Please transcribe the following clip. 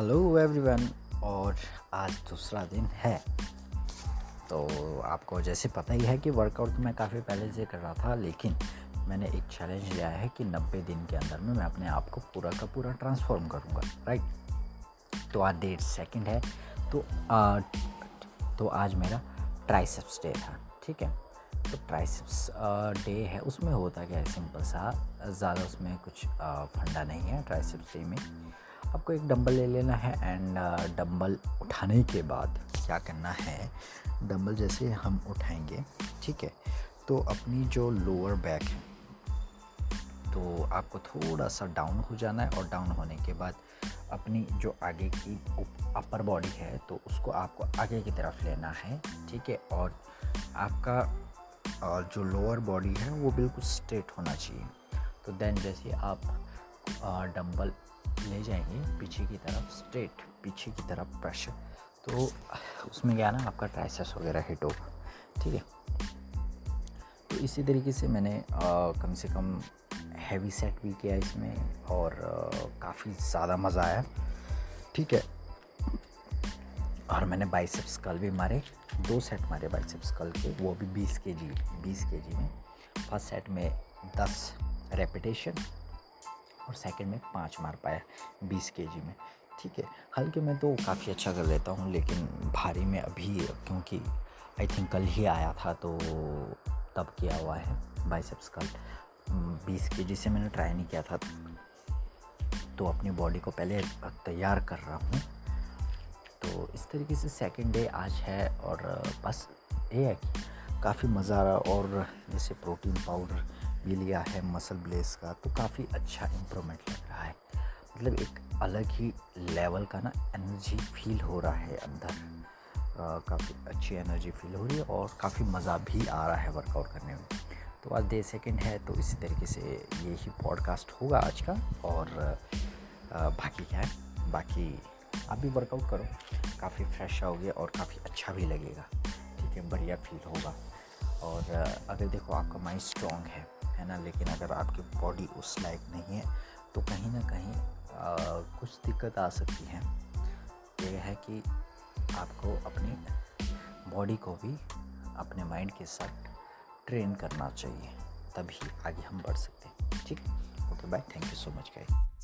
Hello everyone और आज दूसरा दिन है। तो आपको जैसे पता ही है कि वर्कआउट तो मैं काफ़ी पहले से कर रहा था लेकिन मैंने एक चैलेंज लिया है कि 90 दिन के अंदर में मैं अपने आप को पूरा का पूरा ट्रांसफॉर्म करूँगा राइट तो आज डेट सेकंड है तो आ, तो आज मेरा ट्राइसेप्स डे था ठीक है? तो ट्राइसेप्स डे है उसमें होता क्या है सिंपल सा ज़्यादा उसमें कुछ फंडा नहीं है ट्राइसेप्स डे में। आपको एक डंबल ले लेना है एंड डंबल उठाने के बाद क्या करना है, डंबल जैसे हम उठाएँगे, ठीक है? तो अपनी जो लोअर बैक है तो आपको थोड़ा सा डाउन हो जाना है और डाउन होने के बाद अपनी जो आगे की अपर बॉडी है तो उसको आपको आगे की तरफ़ लेना है, ठीक है? और आपका और जो लोअर बॉडी है, वो बिल्कुल स्ट्रेट होना चाहिए। तो देन जैसे आप डंबल ले जाएँगे पीछे की तरफ़ स्ट्रेट पीछे की तरफ़ प्रेशर तो उसमें क्या ना आपका ट्राइसेस वगैरह हिट होगा ठीक है? तो इसी तरीके से मैंने आ, कम से कम हैवी सेट भी किया इसमें और काफ़ी ज़्यादा मज़ा आया ठीक है? और मैंने बाइसेप्स कल भी मारे दो सेट मारे बाइसेप्स कल के वो भी 20 के जी बीस के जी में। फ़र्स्ट सेट में 10 रेपिटेशन और सेकंड में पाँच मार पाया बीस के में। ठीक है, हल्के में तो काफ़ी अच्छा कर लेता हूँ, लेकिन भारी में अभी, क्योंकि आई थिंक कल ही आया था तो तब किया हुआ है बाइसेप्स कल बीस के से मैंने ट्राई नहीं किया था तो अपनी बॉडी को पहले तैयार कर रहा हूँ। तो इस तरीके से सेकेंड डे आज है, और बस ये है कि काफ़ी मज़ा आ रहा और जैसे प्रोटीन पाउडर भी लिया है मसल ब्लेस का तो काफ़ी अच्छा इम्प्रूवमेंट लग रहा है। मतलब एक अलग ही लेवल का ना एनर्जी फील हो रहा है अंदर। काफ़ी अच्छी एनर्जी फील हो रही है और काफ़ी मज़ा भी आ रहा है वर्कआउट करने में। तो आज डे सेकेंड है तो इसी तरीके से ये ही पॉडकास्ट होगा आज का और बाकी क्या है? बाकी आप भी वर्कआउट करो। काफ़ी फ्रेश आओगे और काफ़ी अच्छा भी लगेगा। ठीक है, बढ़िया फील होगा। और अगर देखो आपका माइंड स्ट्रॉन्ग है है ना? लेकिन अगर आपकी बॉडी उस लायक नहीं है तो कहीं ना कहीं आ, कुछ दिक्कत आ सकती है। ये है कि आपको अपनी बॉडी को भी अपने माइंड के साथ ट्रेन करना चाहिए तभी आगे हम बढ़ सकते हैं। ठीक? Okay bye thank you so much guys